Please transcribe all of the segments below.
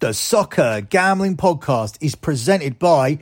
The Soccer Gambling Podcast is presented by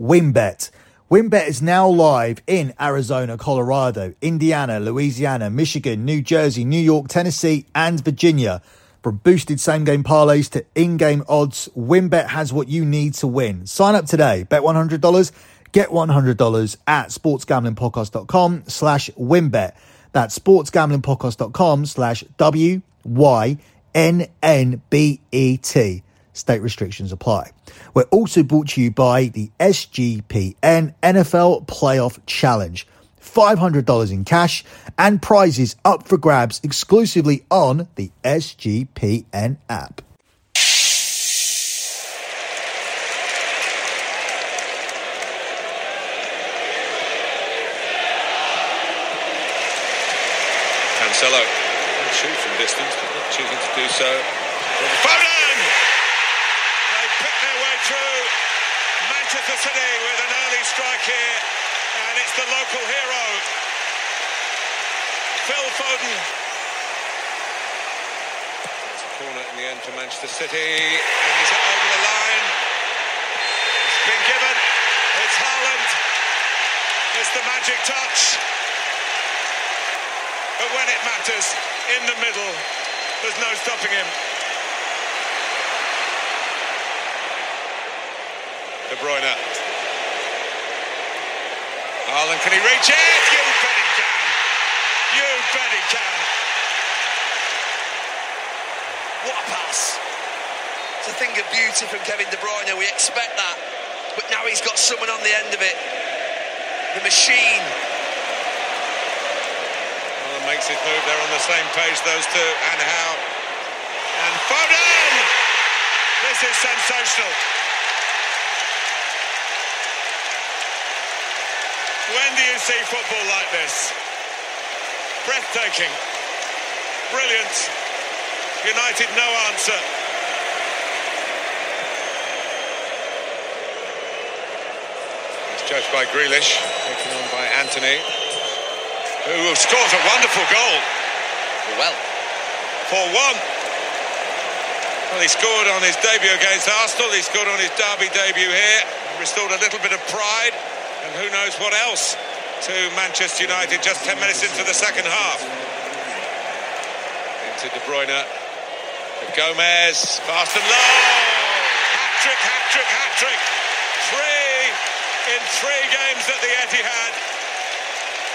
WynnBET. WynnBET is now live in Arizona, Colorado, Indiana, Louisiana, Michigan, New Jersey, New York, Tennessee, and Virginia. From boosted same game parlays to in game odds, WynnBET has what you need to win. Sign up today, bet $100, get $100 at sportsgamblingpodcast.com slash wynnbet. That's sportsgamblingpodcast.com slash W Y N N B E T. State restrictions apply. We're also brought to you by the SGPN NFL Playoff Challenge. $500 in cash and prizes up for grabs exclusively on the SGPN app. Cancelo can shoot from distance, but not choosing to do so. Foden! They pick their way through Manchester City with an early strike here, and it's the local hero, Phil Foden. There's a corner in the end for Manchester City, and he's over the line. It's been given. It's Haaland. It's the magic touch. But when it matters, in the middle, there's no stopping him. De Bruyne. Haaland, can he reach it? You bet he can. You bet he can. What a pass. It's a thing of beauty from Kevin De Bruyne. We expect that. But now he's got someone on the end of it. The machine. Haaland makes his move. They're on the same page, those two. And how? And Foden! This is sensational. When do you see football like this? Breathtaking. Brilliant. United, no answer. It's judged by Grealish, taken on by Antony, who scores a wonderful goal. Well, 4 1. Well, he scored on his debut against Arsenal. He scored on his derby debut here. Restored a little bit of pride. And who knows what else to Manchester United just 10 minutes into the second half. Into De Bruyne. Gomez. Fast and low. Hat trick, hat trick, hat trick. Three in three games at the Etihad.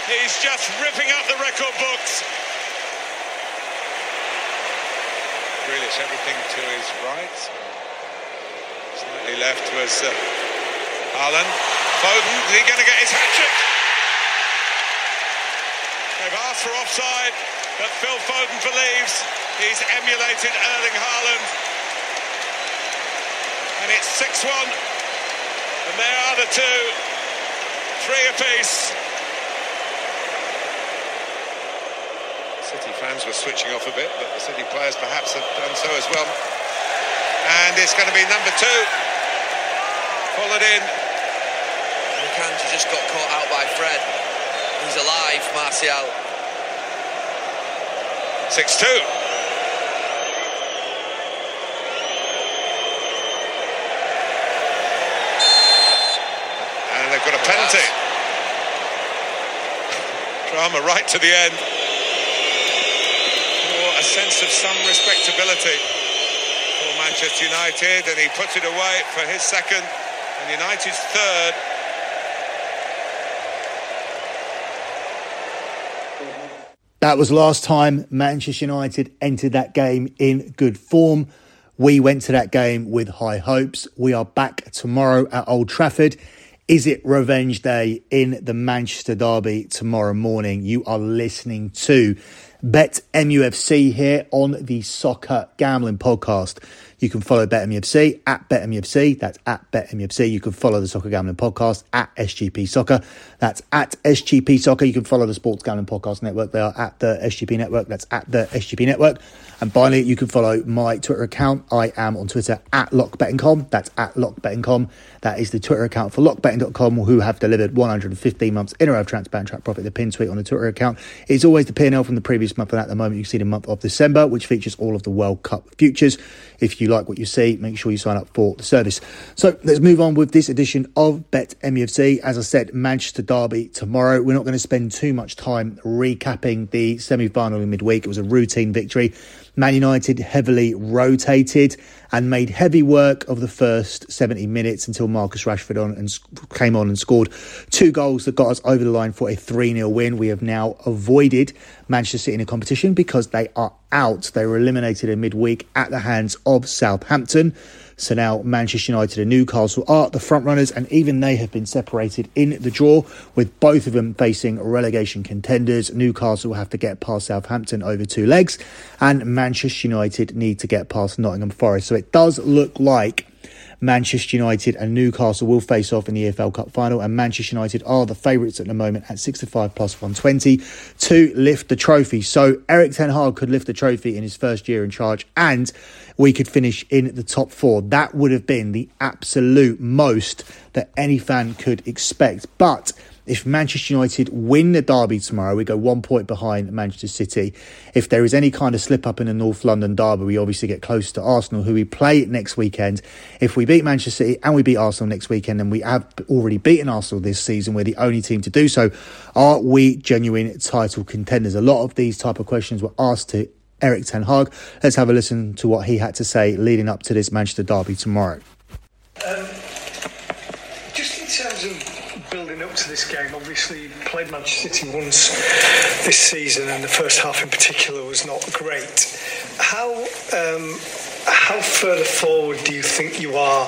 He's just ripping up the record books. Grealish, everything to his right. Slightly left was uh, Haaland. Foden, is he going to get his hat trick? They've asked for offside, but Phil Foden believes he's emulated Erling Haaland. And it's 6 1. And there are the two. Three apiece. City fans were switching off a bit, but the City players perhaps have done so as well. And it's going to be number two. Followed in. Kanji just got caught out by Fred. He's alive, Martial. 6 2. And they've got a penalty. Drama right to the end. For a sense of some respectability for Manchester United, and he puts it away for his second and United's third. That was last time Manchester United entered that game in good form. We went to that game with high hopes. We are back tomorrow at Old Trafford. Is it revenge day in the Manchester Derby tomorrow morning? You are listening to Bet MUFC here on the Soccer Gambling Podcast. You can follow BetMUFC at BetMUFC. That's at BetMUFC. You can follow the Soccer Gambling Podcast at SGP Soccer. That's at SGP Soccer. You can follow the Sports Gambling Podcast Network. They are at the SGP Network. That's at the SGP Network. And finally, you can follow my Twitter account. I am on Twitter at LockBettingCom. That's at LockBettingCom. That is the Twitter account for LockBetting.com, who have delivered 115 months in a row of transparent track profit. The pin tweet on the Twitter account is always the P&L from the previous month, and at the moment you can see the month of December, which features all of the World Cup futures. If you like what you see, make sure you sign up for the service. So let's move on with this edition of Bet MUFC. As I said, Manchester Derby tomorrow. We're not going to spend too much time recapping the semi final in midweek. It was a routine victory. Man United heavily rotated and made heavy work of the first 70 minutes until Marcus Rashford on and came on and scored two goals that got us over the line for a 3 0 win. We have now avoided Manchester City in a competition because they are out. They were eliminated in midweek at the hands of Southampton. So now Manchester United and Newcastle are the front runners, and even they have been separated in the draw, with both of them facing relegation contenders. Newcastle will have to get past Southampton over two legs, and Manchester United need to get past Nottingham Forest. So it does look like Manchester United and Newcastle will face off in the EFL Cup final, and Manchester United are the favourites at the moment at 65 plus 120 to lift the trophy. So Erik Ten Hag could lift the trophy in his first year in charge, and we could finish in the top four. That would have been the absolute most that any fan could expect. But if Manchester United win the derby tomorrow, we go one point behind Manchester City. If there is any kind of slip up in the North London derby, we obviously get close to Arsenal, who we play next weekend. If we beat Manchester City and we beat Arsenal next weekend, and we have already beaten Arsenal this season. We're the only team to do so. Are we genuine title contenders? A lot of these type of questions were asked to Erik Ten Hag. Let's have a listen to what he had to say leading up to this Manchester derby tomorrow. Um, in terms of building up to this game. Obviously, played Manchester City once this season, and the first half in particular was not great. How um, how further forward do you think you are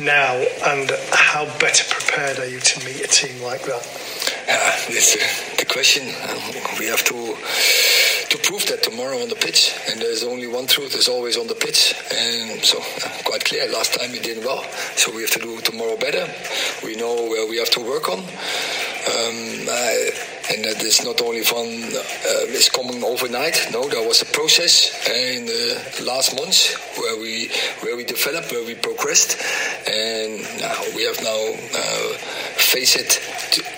now, and how better prepared are you to meet a team like that? Yeah, it's uh, the question. Um, we have to to prove that tomorrow on the pitch. And there's only one truth: is always on the pitch. And so, uh, quite clear. Last time we did well, so we have to do tomorrow better. We know where we have to work on. Um, I, and that is not only fun uh, it's coming overnight no there was a process in the last months where we where we developed where we progressed. And now we have now uh, face it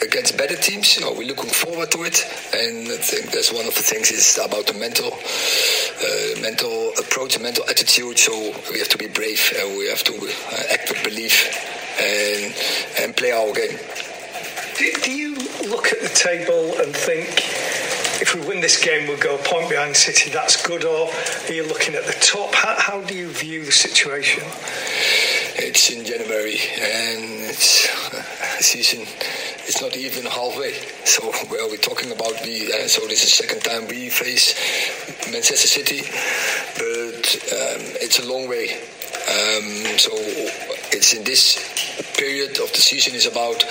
against better teams you we're looking forward to it. And I think that's one of the things is about the mental uh, mental approach mental attitude. So we have to be brave and we have to uh, act with belief and and play our game. Do, do you look at the table and think if we win this game, we'll go a point behind City. That's good. Or are you looking at the top? How, how do you view the situation? It's in January, and it's a season. It's not even halfway. So we're talking about the. Uh, so this is the second time we face Manchester City, but um, it's a long way. Um, so it's in this period of the season is about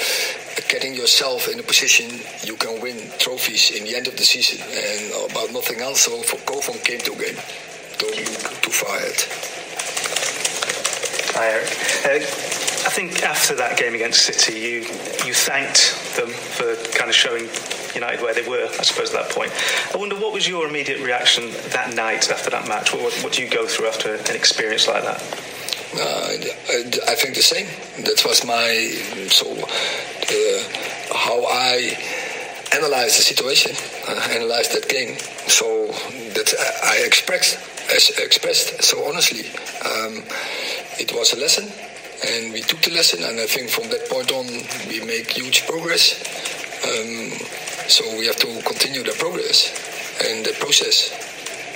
getting yourself in a position you can win trophies in the end of the season and about nothing else. So for, go from game to game. Don't look too far ahead. Hi, Erik. Uh, I think after that game against City, you you thanked them for kind of showing United where they were, I suppose, at that point. I wonder what was your immediate reaction that night after that match? What, what do you go through after an experience like that? Uh, I think the same. That was my so uh, how I analyzed the situation, uh, analyzed that game. So that I expressed, expressed so honestly. Um, it was a lesson, and we took the lesson. And I think from that point on, we make huge progress. Um, so we have to continue the progress and the process.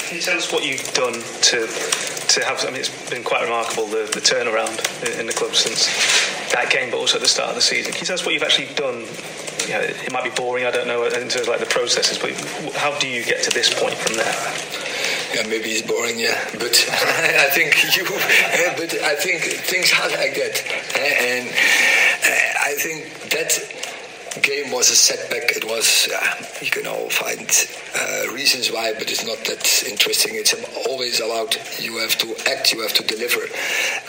Can you tell us what you've done to to have? I mean, it's been quite remarkable the, the turnaround in, in the club since that game, but also at the start of the season. Can you tell us what you've actually done? You know, it might be boring, I don't know, in terms of like the processes, but how do you get to this point from there? Yeah, maybe it's boring, yeah, but I think you, but I think things are like that, and I think that game was a setback. It was, uh, you can all find uh, reasons why, but it's not that interesting. It's always about you have to act, you have to deliver.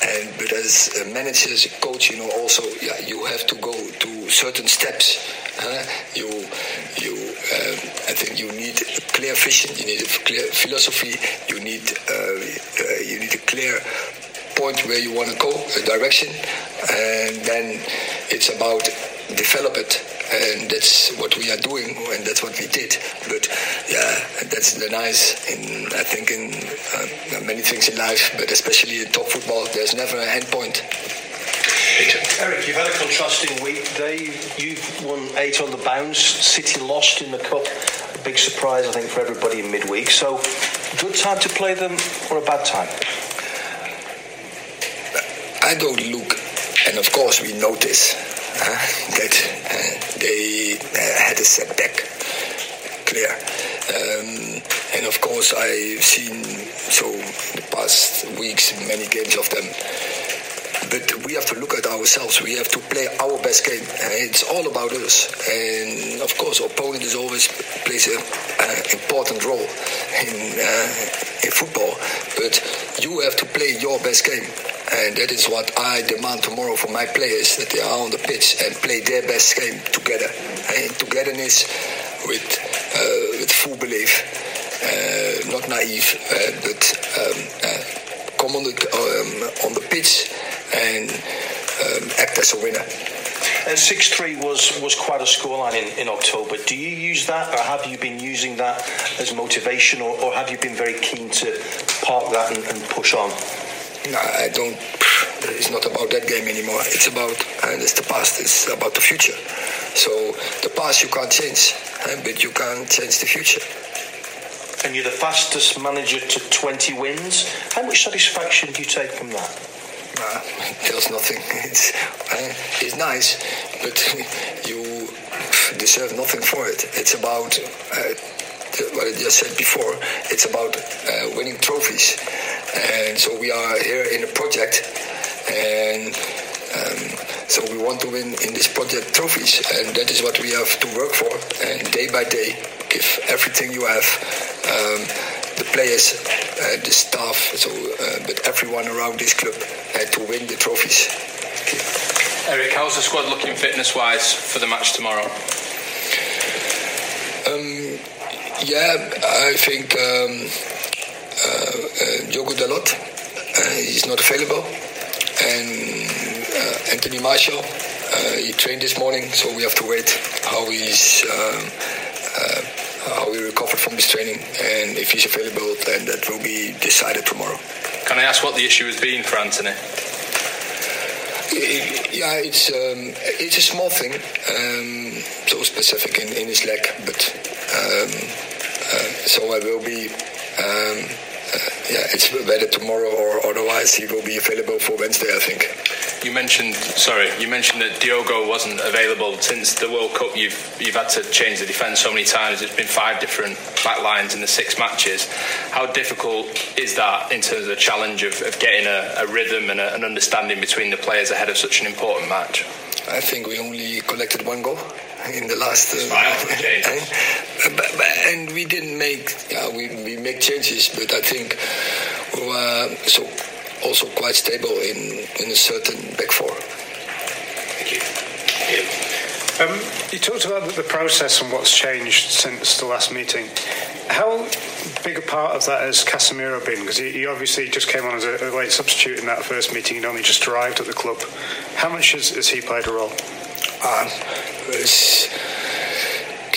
And but as a manager, as a coach, you know, also, yeah, you have to go to certain steps. Uh, you, you, um, I think you need a clear vision, you need a clear philosophy, you need, uh, uh, you need a clear point where you want to go, a direction, and then it's about develop it and that's what we are doing, and that's what we did. But yeah, that's the nice, in I think in uh, many things in life, but especially in top football, there's never an end point. Erik, you've had a contrasting week. Dave, you've won eight on the bounce. City lost in the cup. A big surprise, I think, for everybody in midweek. So, good time to play them or a bad time? I don't look, and of course we notice that they uh, had a setback. Clear. Um, and of course I've seen so the past weeks many games of them but we have to look at ourselves. We have to play our best game. Uh, it's all about us. And of course, opponent is always plays an important role in uh, in football. But you have to play your best game. And that is what I demand tomorrow for my players that they are on the pitch and play their best game together. And togetherness with uh, with full belief, uh, not naive, but um, come on the um, on the pitch and um, act as a winner. And 6-3 was, was quite a scoreline in, in October. Do you use that or have you been using that as motivation or, or have you been very keen to park that and, and push on? No, I don't. It's not about that game anymore. It's about, and it's the past. It's about the future. So the past you can't change, but you can change the future. And you're the fastest manager to 20 wins. How much satisfaction do you take from that? Uh, tells nothing. It's, uh, it's nice, but you deserve nothing for it. It's about uh, what I just said before. It's about uh, winning trophies, and so we are here in a project, and. Um, so we want to win in this project trophies, and that is what we have to work for. And day by day, give everything you have. Um, the players, uh, the staff, so uh, but everyone around this club uh, to win the trophies. Erik, how's the squad looking fitness-wise for the match tomorrow? Um, yeah, I think um, uh, uh, Diogo Dalot uh, he's not available, and uh, Anthony Martial. uh, he trained this morning, so we have to wait how he's. Um, uh, how he recovered from his training, and if he's available, then that will be decided tomorrow. Can I ask what the issue has been for Anthony? Yeah, it's um, it's a small thing, um, so specific in, in his leg, but um, uh, so I will be. Um, uh, yeah, it's better tomorrow, or otherwise he will be available for Wednesday, I think. You mentioned, sorry, you mentioned that Diogo wasn't available since the World Cup. You've you've had to change the defence so many times. It's been five different back lines in the six matches. How difficult is that in terms of the challenge of, of getting a, a rhythm and a, an understanding between the players ahead of such an important match? I think we only collected one goal in the last. Uh, but, but, and we didn't make. Yeah, we we make changes, but I think we were so also quite stable in, in a certain back four. Thank you. Um, you talked about the process and what's changed since the last meeting. How big a part of that has Casemiro been? Because he, he, obviously just came on as a, a, late substitute in that first meeting. He'd only just arrived at the club. How much has, has he played a role? Um,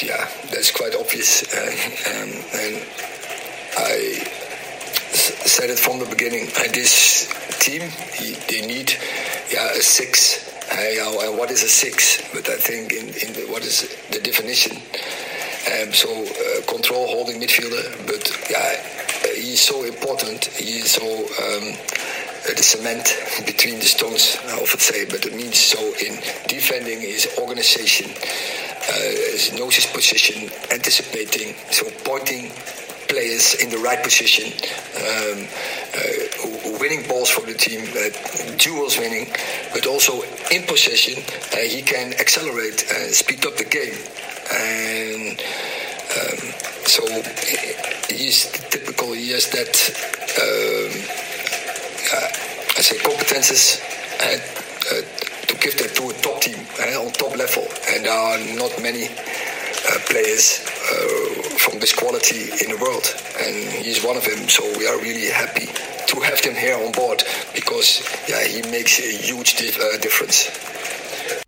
yeah, that's quite obvious. Um, and I said it from the beginning. And this team, he, they need yeah, a six. Uh, and what is a six? But I think in, in the, what is the definition? Um, so uh, control, holding midfielder. But yeah, he's so important. He is so um, the cement between the stones. I often say, but it means so in defending his organization, uh, knows his position, anticipating, so pointing players in the right position, um, uh, winning balls for the team, uh, duels winning, but also in possession, uh, he can accelerate and speed up the game. And um, so he's typical, he has that, um, uh, I say, competences and, uh, to give that to a top team uh, on top level. And there are not many uh, players uh, from this quality in the world, and he's one of them. So we are really happy to have him here on board because yeah, he makes a huge uh, difference.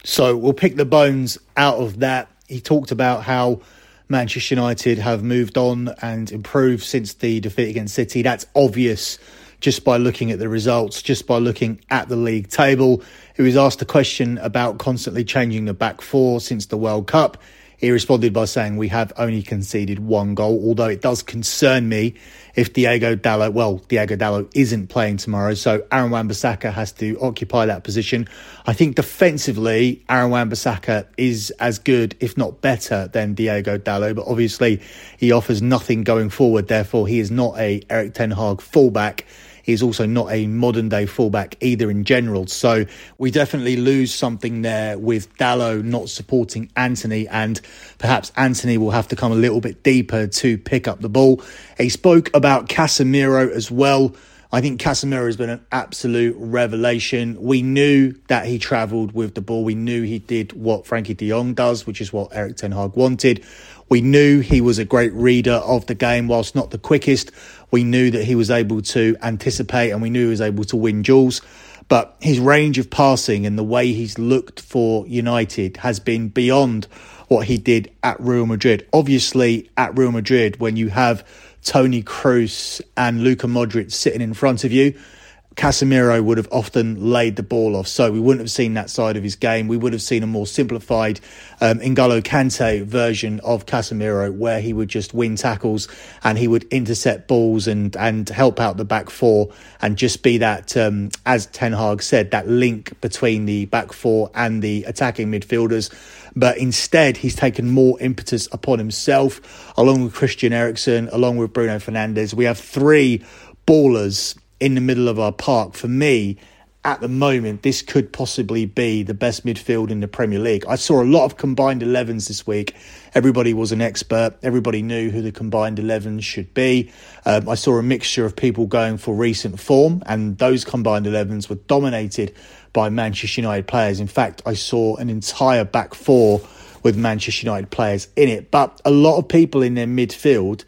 So we'll pick the bones out of that. He talked about how Manchester United have moved on and improved since the defeat against City. That's obvious just by looking at the results, just by looking at the league table. He was asked a question about constantly changing the back four since the World Cup. He responded by saying, We have only conceded one goal, although it does concern me if Diego Dalot, well, Diego Dalot isn't playing tomorrow, so Aaron Wan-Bissaka has to occupy that position. I think defensively, Aaron Wan-Bissaka is as good, if not better, than Diego Dalot, but obviously he offers nothing going forward, therefore he is not a Erik Ten Hag fullback. He's also not a modern day fullback either in general. So we definitely lose something there with Dalot not supporting Antony, and perhaps Antony will have to come a little bit deeper to pick up the ball. He spoke about Casemiro as well. I think Casemiro has been an absolute revelation. We knew that he travelled with the ball. We knew he did what Frenkie de Jong does, which is what Erik Ten Hag wanted. We knew he was a great reader of the game, whilst not the quickest. We knew that he was able to anticipate and we knew he was able to win duels. But his range of passing and the way he's looked for United has been beyond what he did at Real Madrid. Obviously, at Real Madrid, when you have Toni Kroos and Luka Modric sitting in front of you, Casemiro would have often laid the ball off. So we wouldn't have seen that side of his game. We would have seen a more simplified um, N'Golo Kante version of Casemiro where he would just win tackles and he would intercept balls and, and help out the back four and just be that, um, as Ten Hag said, that link between the back four and the attacking midfielders. But instead, he's taken more impetus upon himself, along with Christian Eriksen, along with Bruno Fernandes. We have three ballers in the middle of our park. For me, at the moment, this could possibly be the best midfield in the Premier League. I saw a lot of combined 11s this week. Everybody was an expert. Everybody knew who the combined 11s should be. Um, I saw a mixture of people going for recent form, and those combined 11s were dominated by Manchester United players. In fact, I saw an entire back four with Manchester United players in it. But a lot of people in their midfield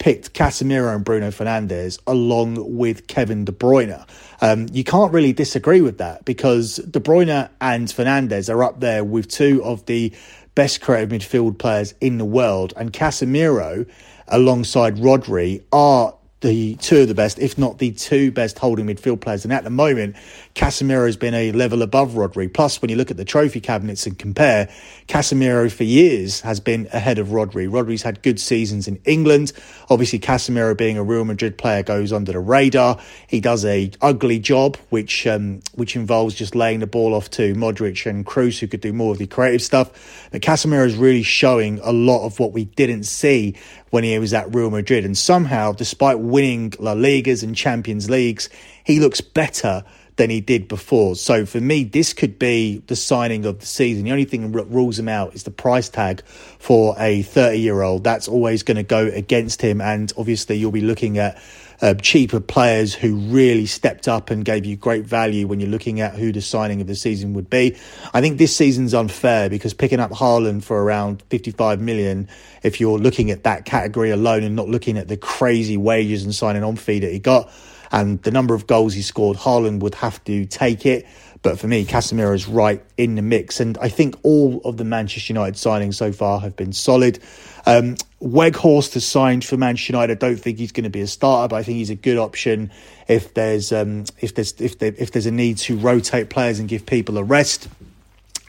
picked Casemiro and Bruno Fernandes along with Kevin De Bruyne. Um, you can't really disagree with that because De Bruyne and Fernandes are up there with two of the best creative midfield players in the world, and Casemiro alongside Rodri are the two of the best, if not the two best holding midfield players. And at the moment, Casemiro has been a level above Rodri. Plus, when you look at the trophy cabinets and compare, Casemiro for years has been ahead of Rodri. Rodri's had good seasons in England. Obviously, Casemiro being a Real Madrid player goes under the radar. He does a ugly job, which um, which involves just laying the ball off to Modric and Kroos, who could do more of the creative stuff. But Casemiro is really showing a lot of what we didn't see when he was at Real Madrid. And somehow, despite winning La Ligas and Champions Leagues, he looks better than he did before. So for me, this could be the signing of the season. The only thing that rules him out is the price tag for a 30 year old. That's always going to go against him. And obviously, you'll be looking at uh, cheaper players who really stepped up and gave you great value when you're looking at who the signing of the season would be. I think this season's unfair because picking up Haaland for around 55 million, if you're looking at that category alone and not looking at the crazy wages and signing on fee that he got and the number of goals he scored, Haaland would have to take it. But for me, Casemiro is right in the mix. And I think all of the Manchester United signings so far have been solid. Um, Weghorst has signed for Manchester United. I don't think he's going to be a starter, but I think he's a good option if there's um, if there's if there, if there's a need to rotate players and give people a rest.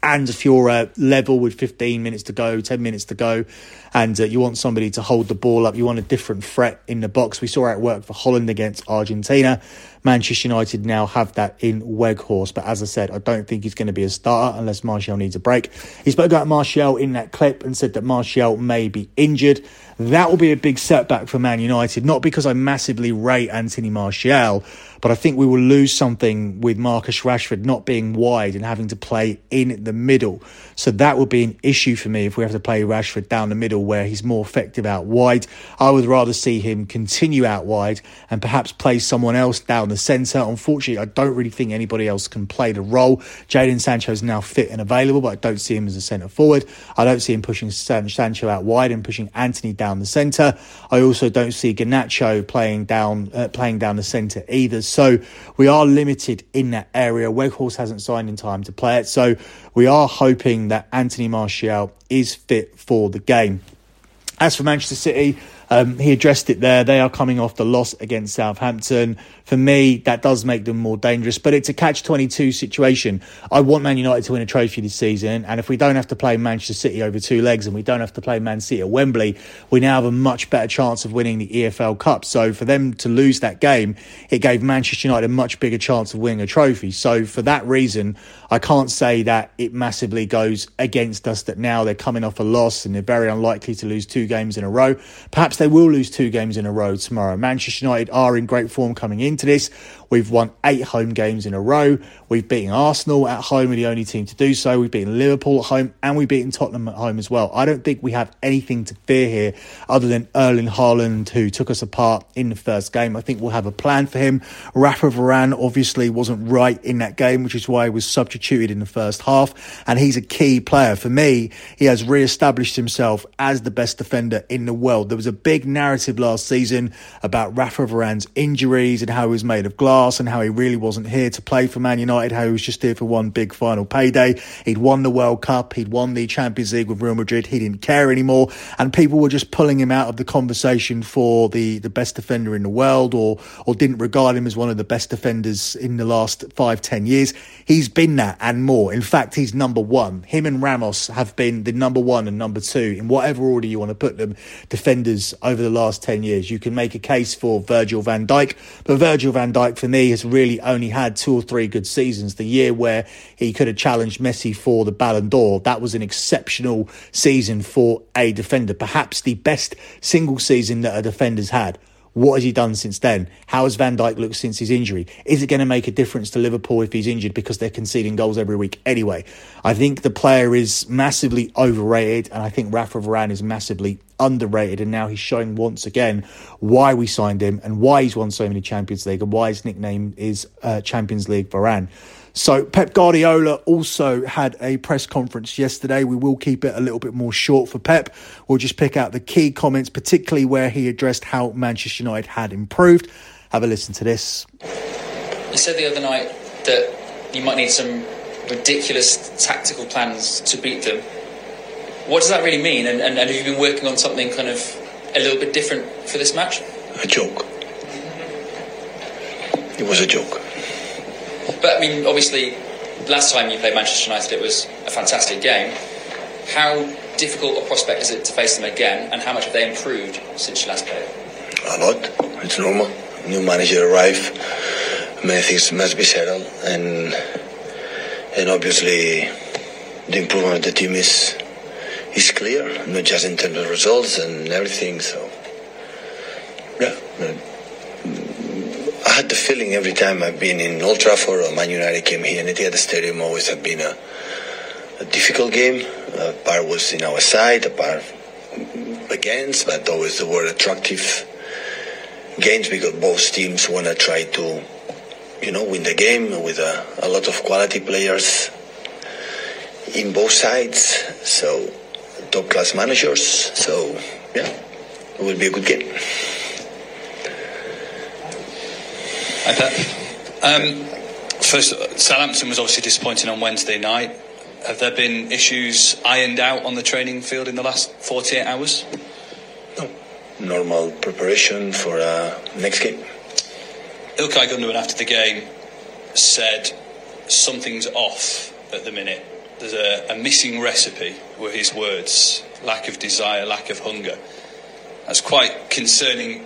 And if you're uh, level with 15 minutes to go, 10 minutes to go, and uh, you want somebody to hold the ball up, you want a different threat in the box. We saw it work for Holland against Argentina. Manchester United now have that in Weghorst. But as I said, I don't think he's going to be a starter unless Martial needs a break. He spoke about Martial in that clip and said that Martial may be injured. That will be a big setback for Man United, not because I massively rate Anthony Martial, but I think we will lose something with Marcus Rashford not being wide and having to play in the middle. So that would be an issue for me if we have to play Rashford down the middle where he's more effective out wide. I would rather see him continue out wide and perhaps play someone else down the centre. Unfortunately, I don't really think anybody else can play the role. Jadon Sancho is now fit and available, but I don't see him as a centre forward. I don't see him pushing Sancho out wide and pushing Anthony down the centre. I also don't see Garnacho playing down uh, playing down the centre either. So we are limited in that area. Weghorst hasn't signed in time to play it. So we are hoping that Anthony Martial is fit for the game. As for Manchester City, um, he addressed it there. They are coming off the loss against Southampton. For me, that does make them more dangerous, but it's a catch 22 situation. I want Man United to win a trophy this season, and if we don't have to play Manchester City over two legs and we don't have to play Man City at Wembley, we now have a much better chance of winning the EFL Cup. So for them to lose that game, it gave Manchester United a much bigger chance of winning a trophy. So for that reason, I can't say that it massively goes against us that now they're coming off a loss and they're very unlikely to lose two games in a row. Perhaps they will lose two games in a row tomorrow. Manchester United are in great form coming into this. We've won eight home games in a row. We've beaten Arsenal at home, we're the only team to do so. We've beaten Liverpool at home and we've beaten Tottenham at home as well. I don't think we have anything to fear here other than Erling Haaland, who took us apart in the first game. I think we'll have a plan for him. Rafa Varane obviously wasn't right in that game, which is why he was substituted in the first half. And he's a key player. For me, he has re established himself as the best defender in the world. There was a big narrative last season about Rafa Varane's injuries and how he was made of glass and how he really wasn't here to play for Man United, how he was just here for one big final payday. He'd won the World Cup, he'd won the Champions League with Real Madrid, he didn't care anymore, and people were just pulling him out of the conversation for the, the best defender in the world or or didn't regard him as one of the best defenders in the last five, ten years. He's been that and more. In fact, he's number one. Him and Ramos have been the number one and number two in whatever order you want to put them, defenders over the last 10 years. You can make a case for Virgil van Dijk, but Virgil van Dijk for me has really only had two or three good seasons. The year where he could have challenged Messi for the Ballon d'Or, that was an exceptional season for a defender, perhaps the best single season that a defender's had. What has he done since then? How has Van Dijk looked since his injury? Is it going to make a difference to Liverpool if he's injured because they're conceding goals every week anyway? I think the player is massively overrated, and I think Rafa Varane is massively underrated. And now he's showing once again why we signed him and why he's won so many Champions League and why his nickname is uh, Champions League Varane. So Pep Guardiola also had a press conference yesterday. We will keep it a little bit more short for Pep. We'll just pick out the key comments, particularly where he addressed how Manchester United had improved. Have a listen to this. You said the other night that you might need some ridiculous tactical plans to beat them. What does that really mean? And, and, and have you been working on something kind of a little bit different for this match? A joke. It was a joke. But I mean, obviously, last time you played Manchester United, it was a fantastic game. How difficult a prospect is it to face them again, and how much have they improved since you last played? A lot. It's normal. New manager arrive. Many things must be settled, and and obviously the improvement of the team is is clear, not just in terms of results and everything. So yeah. I had the feeling every time I've been in Old Trafford or Man United came here, and Etihad Stadium always have been a, a difficult game. A part was in our side, part against, but always the were attractive games because both teams want to try to, you know, win the game with a, a lot of quality players in both sides. So top class managers. So yeah, it will be a good game. Hi, Pep. Um, first, Southampton was obviously disappointing on Wednesday night. Have there been issues ironed out on the training field in the last 48 hours? No. Normal preparation for uh, next game. Ilkay Gundogan after the game said something's off at the minute. There's a, a missing recipe, were his words. Lack of desire, lack of hunger. That's quite concerning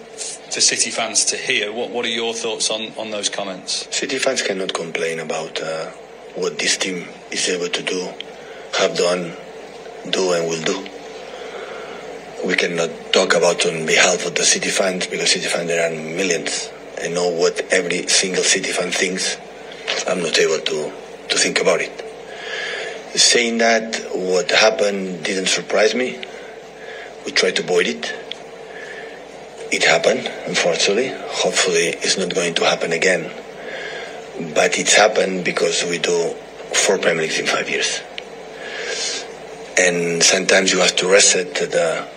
for City fans to hear. What What are your thoughts on, on those comments? City fans cannot complain about uh, what this team is able to do, have done, do, and will do. We cannot talk about on behalf of the City fans because City fans there are millions and know what every single City fan thinks. I'm not able to, to think about it. Saying that, what happened didn't surprise me. We tried to avoid it it happened, unfortunately. Hopefully, it's not going to happen again. But it's happened because we do four Premier Leagues in five years. And sometimes you have to reset the,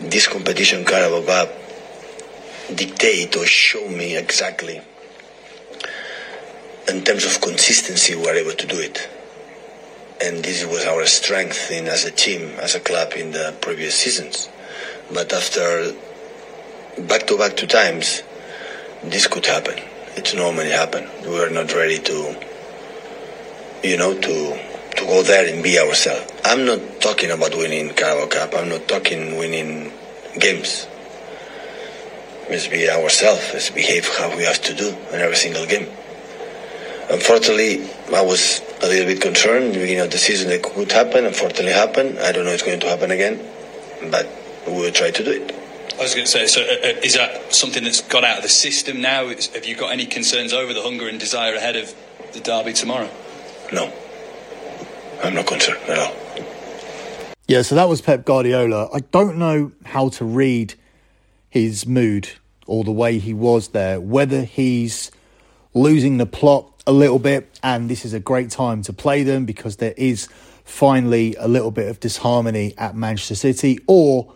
this competition Carabao Cup dictate or show me exactly in terms of consistency, we were able to do it. And this was our strength in as a team, as a club in the previous seasons. But after back to back two times, this could happen. It normally happen. We are not ready to, you know, to to go there and be ourselves. I'm not talking about winning Carabao Cup. I'm not talking winning games. Let's be ourselves. Let's behave how we have to do in every single game. Unfortunately, I was a little bit concerned at the beginning of the season it could happen. Unfortunately, happened. I don't know it's going to happen again, but we will try to do it. I was going to say, so uh, uh, is that something that's got out of the system now? It's, have you got any concerns over the hunger and desire ahead of the derby tomorrow? No, I'm not concerned at all. Yeah, so that was Pep Guardiola. I don't know how to read his mood or the way he was there, whether he's losing the plot a little bit, and this is a great time to play them because there is finally a little bit of disharmony at Manchester City, or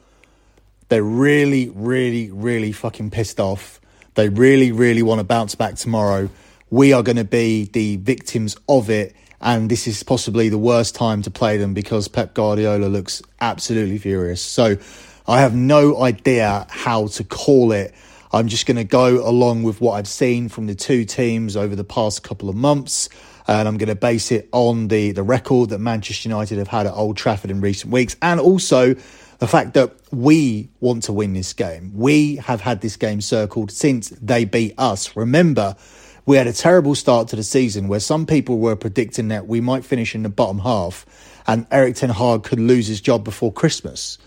they're really, really, really fucking pissed off. They really, really want to bounce back tomorrow. We are going to be the victims of it, and this is possibly the worst time to play them because Pep Guardiola looks absolutely furious. So I have no idea how to call it. I'm just going to go along with what I've seen from the two teams over the past couple of months. And I'm going to base it on the, the record that Manchester United have had at Old Trafford in recent weeks. And also the fact that we want to win this game. We have had this game circled since they beat us. Remember, we had a terrible start to the season where some people were predicting that we might finish in the bottom half and Erik Ten Hag could lose his job before Christmas.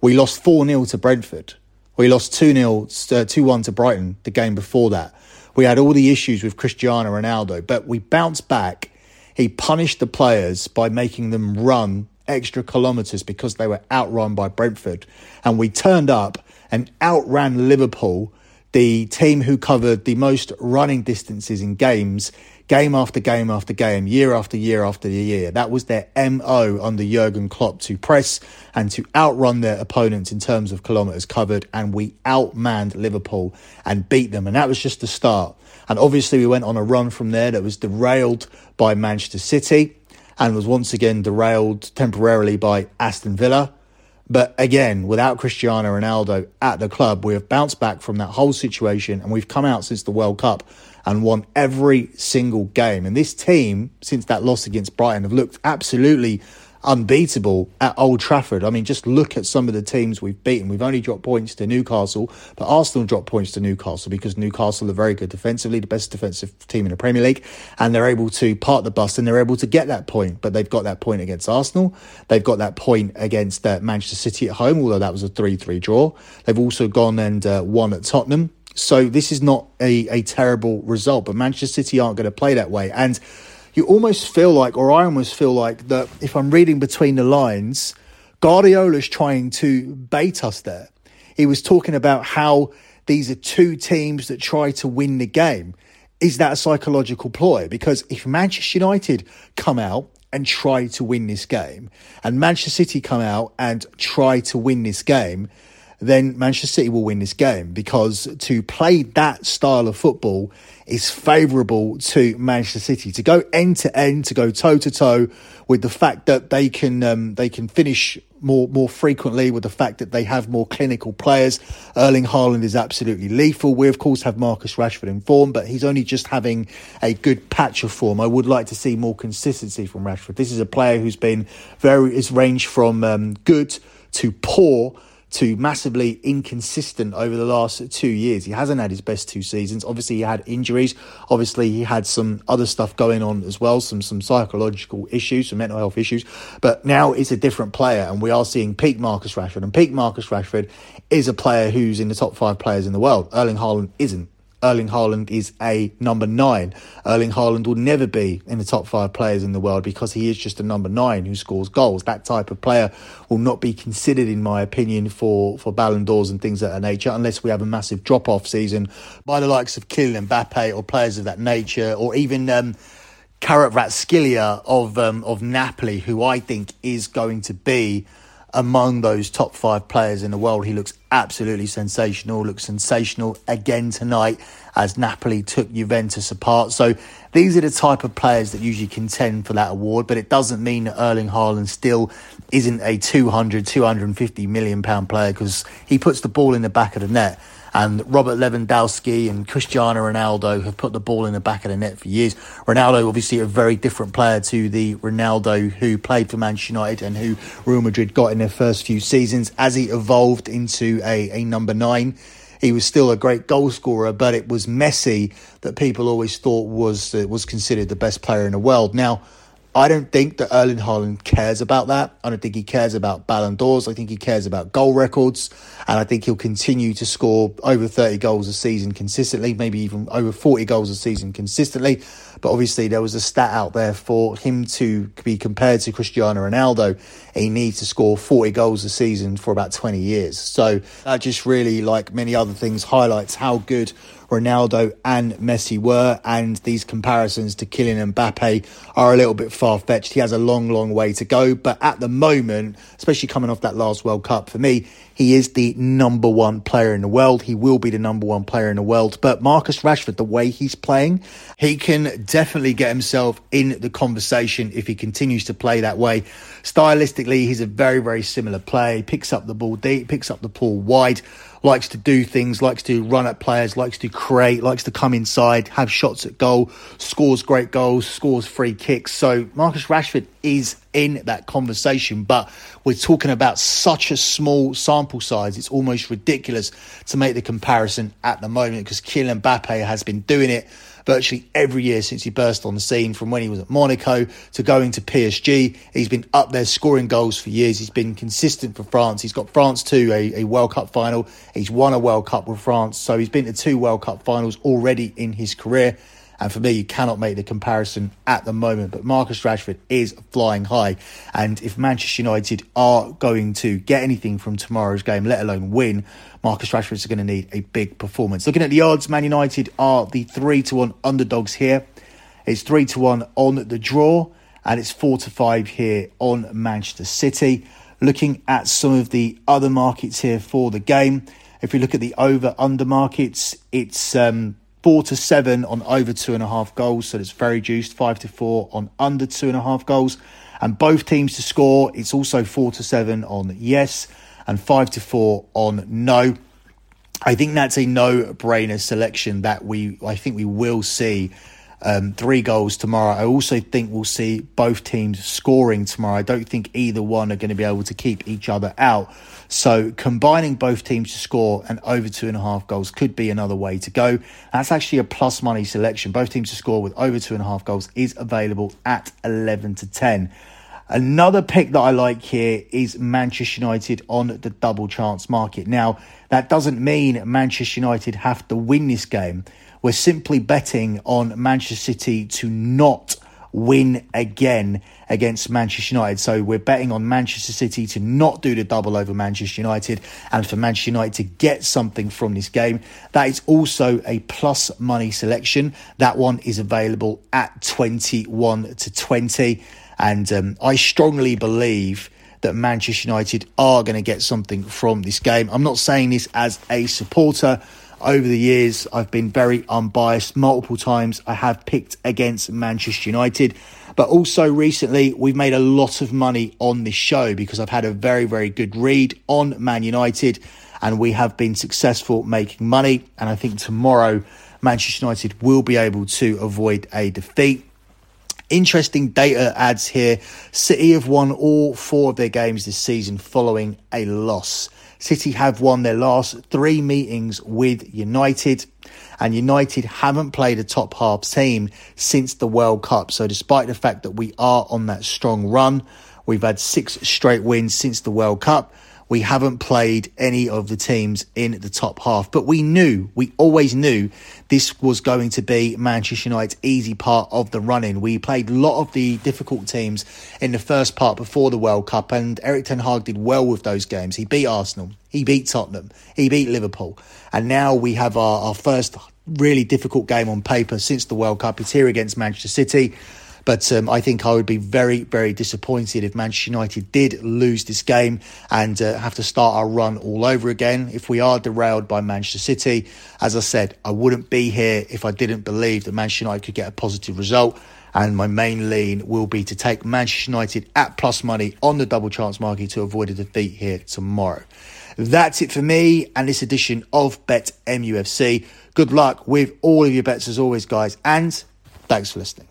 We lost 4 0 to Brentford. We lost 2 0, uh, 2 1 to Brighton the game before that. We had all the issues with Cristiano Ronaldo, but we bounced back. He punished the players by making them run extra kilometres because they were outrun by Brentford. And we turned up and outran Liverpool, the team who covered the most running distances in games, game after game after game, year after year after year. That was their MO under Jurgen Klopp to press and to outrun their opponents in terms of kilometres covered. And we outmanned Liverpool and beat them. And that was just the start. And obviously, we went on a run from there that was derailed by Manchester City and was once again derailed temporarily by Aston Villa. But again, without Cristiano Ronaldo at the club, we have bounced back from that whole situation and we've come out since the World Cup and won every single game. And this team, since that loss against Brighton, have looked absolutely unbeatable at Old Trafford. I mean, just look at some of the teams we've beaten. We've only dropped points to Newcastle, but Arsenal dropped points to Newcastle because Newcastle are very good defensively, the best defensive team in the Premier League, and they're able to part the bus and they're able to get that point. But they've got that point against Arsenal. They've got that point against uh, Manchester City at home, although that was a 3 3 draw. They've also gone and uh, won at Tottenham. So this is not a, a terrible result, but Manchester City aren't going to play that way. And you almost feel like, or I almost feel like, that if I'm reading between the lines, Guardiola's trying to bait us there. He was talking about how these are two teams that try to win the game. Is that a psychological ploy? Because if Manchester United come out and try to win this game, and Manchester City come out and try to win this game, then Manchester City will win this game because to play that style of football is favourable to Manchester City to go end to end, to go toe to toe with the fact that they can um, they can finish more more frequently with the fact that they have more clinical players. Erling Haaland is absolutely lethal. We of course have Marcus Rashford in form, but he's only just having a good patch of form. I would like to see more consistency from Rashford. This is a player who's been very is ranged from um, good to poor to massively inconsistent over the last two years. He hasn't had his best two seasons. Obviously, he had injuries. Obviously, he had some other stuff going on as well, some some psychological issues, some mental health issues. But now it's a different player, and we are seeing peak Marcus Rashford. And peak Marcus Rashford is a player who's in the top five players in the world. Erling Haaland isn't. Erling Haaland is a number nine. Erling Haaland will never be in the top five players in the world because he is just a number nine who scores goals. That type of player will not be considered, in my opinion, for, for Ballon d'Ors and things of that nature unless we have a massive drop off season by the likes of Kylian Mbappe or players of that nature or even. Um, Kvaratskhelia of um, of Napoli, who I think is going to be among those top five players in the world. He looks absolutely sensational, looks sensational again tonight as Napoli took Juventus apart. So these are the type of players that usually contend for that award, but it doesn't mean that Erling Haaland still isn't a 200, 250 million pound player because he puts the ball in the back of the net. And Robert Lewandowski and Cristiano Ronaldo have put the ball in the back of the net for years. Ronaldo, obviously, a very different player to the Ronaldo who played for Manchester United and who Real Madrid got in their first few seasons. As he evolved into a, a number nine, he was still a great goal scorer, but it was Messi that people always thought was uh, was considered the best player in the world. Now, I don't think that Erling Haaland cares about that. I don't think he cares about Ballon d'Ors. I think he cares about goal records. And I think he'll continue to score over 30 goals a season consistently, maybe even over 40 goals a season consistently. But obviously, there was a stat out there for him to be compared to Cristiano Ronaldo. He needs to score 40 goals a season for about 20 years. So that just really, like many other things, highlights how good Ronaldo and Messi were, and these comparisons to Kylian Mbappe are a little bit far fetched. He has a long, long way to go, but at the moment, especially coming off that last World Cup, for me, he is the number one player in the world. He will be the number one player in the world. But Marcus Rashford, the way he's playing, he can definitely get himself in the conversation if he continues to play that way. Stylistically, he's a very, very similar player. He picks up the ball deep, picks up the ball wide likes to do things, likes to run at players, likes to create, likes to come inside, have shots at goal, scores great goals, scores free kicks. So Marcus Rashford is in that conversation, but we're talking about such a small sample size. It's almost ridiculous to make the comparison at the moment because Kylian Mbappe has been doing it virtually every year since he burst on the scene, from when he was at Monaco to going to PSG. He's been up there scoring goals for years. He's been consistent for France. He's got France to a, a World Cup final. He's won a World Cup with France. So he's been to two World Cup finals already in his career. And for me, you cannot make the comparison at the moment. But Marcus Rashford is flying high. And if Manchester United are going to get anything from tomorrow's game, let alone win, Marcus Rashford is going to need a big performance. Looking at the odds, Man United are the 3 to 1 underdogs here. It's 3 to 1 on the draw, and it's 4 to 5 here on Manchester City. Looking at some of the other markets here for the game, if we look at the over under markets, it's um, four to seven on over two and a half goals, so it's very juiced. Five to four on under two and a half goals, and both teams to score. It's also four to seven on yes, and five to four on no. I think that's a no-brainer selection that we I think we will see um, three goals tomorrow. I also think we'll see both teams scoring tomorrow. I don't think either one are going to be able to keep each other out. So combining both teams to score and over two and a half goals could be another way to go. That's actually a plus money selection. Both teams to score with over two and a half goals is available at 11 to 10. Another pick that I like here is Manchester United on the double chance market. Now, that doesn't mean Manchester United have to win this game. We're simply betting on Manchester City to not win again against Manchester United. So we're betting on Manchester City to not do the double over Manchester United and for Manchester United to get something from this game. That is also a plus money selection. That one is available at 21 to 20. And um, I strongly believe that Manchester United are going to get something from this game. I'm not saying this as a supporter. Over the years, I've been very unbiased. Multiple times I have picked against Manchester United. But also recently, we've made a lot of money on this show because I've had a very, very good read on Man United and we have been successful making money. And I think tomorrow, Manchester United will be able to avoid a defeat. Interesting data adds here. City have won all four of their games this season following a loss. City have won their last three meetings with United, and United haven't played a top half team since the World Cup. So, despite the fact that we are on that strong run, we've had six straight wins since the World Cup we haven't played any of the teams in the top half. But we knew, we always knew this was going to be Manchester United's easy part of the running. We played a lot of the difficult teams in the first part before the World Cup, and Erik Ten Hag did well with those games. He beat Arsenal, he beat Tottenham, he beat Liverpool, and now we have our, our first really difficult game on paper since the World Cup. It's here against Manchester City. But um, I think I would be very, very disappointed if Manchester United did lose this game and uh, have to start our run all over again. If we are derailed by Manchester City, as I said, I wouldn't be here if I didn't believe that Manchester United could get a positive result. And my main lean will be to take Manchester United at plus money on the double chance market to avoid a defeat here tomorrow. That's it for me and this edition of Bet MUFC. Good luck with all of your bets as always, guys, and thanks for listening.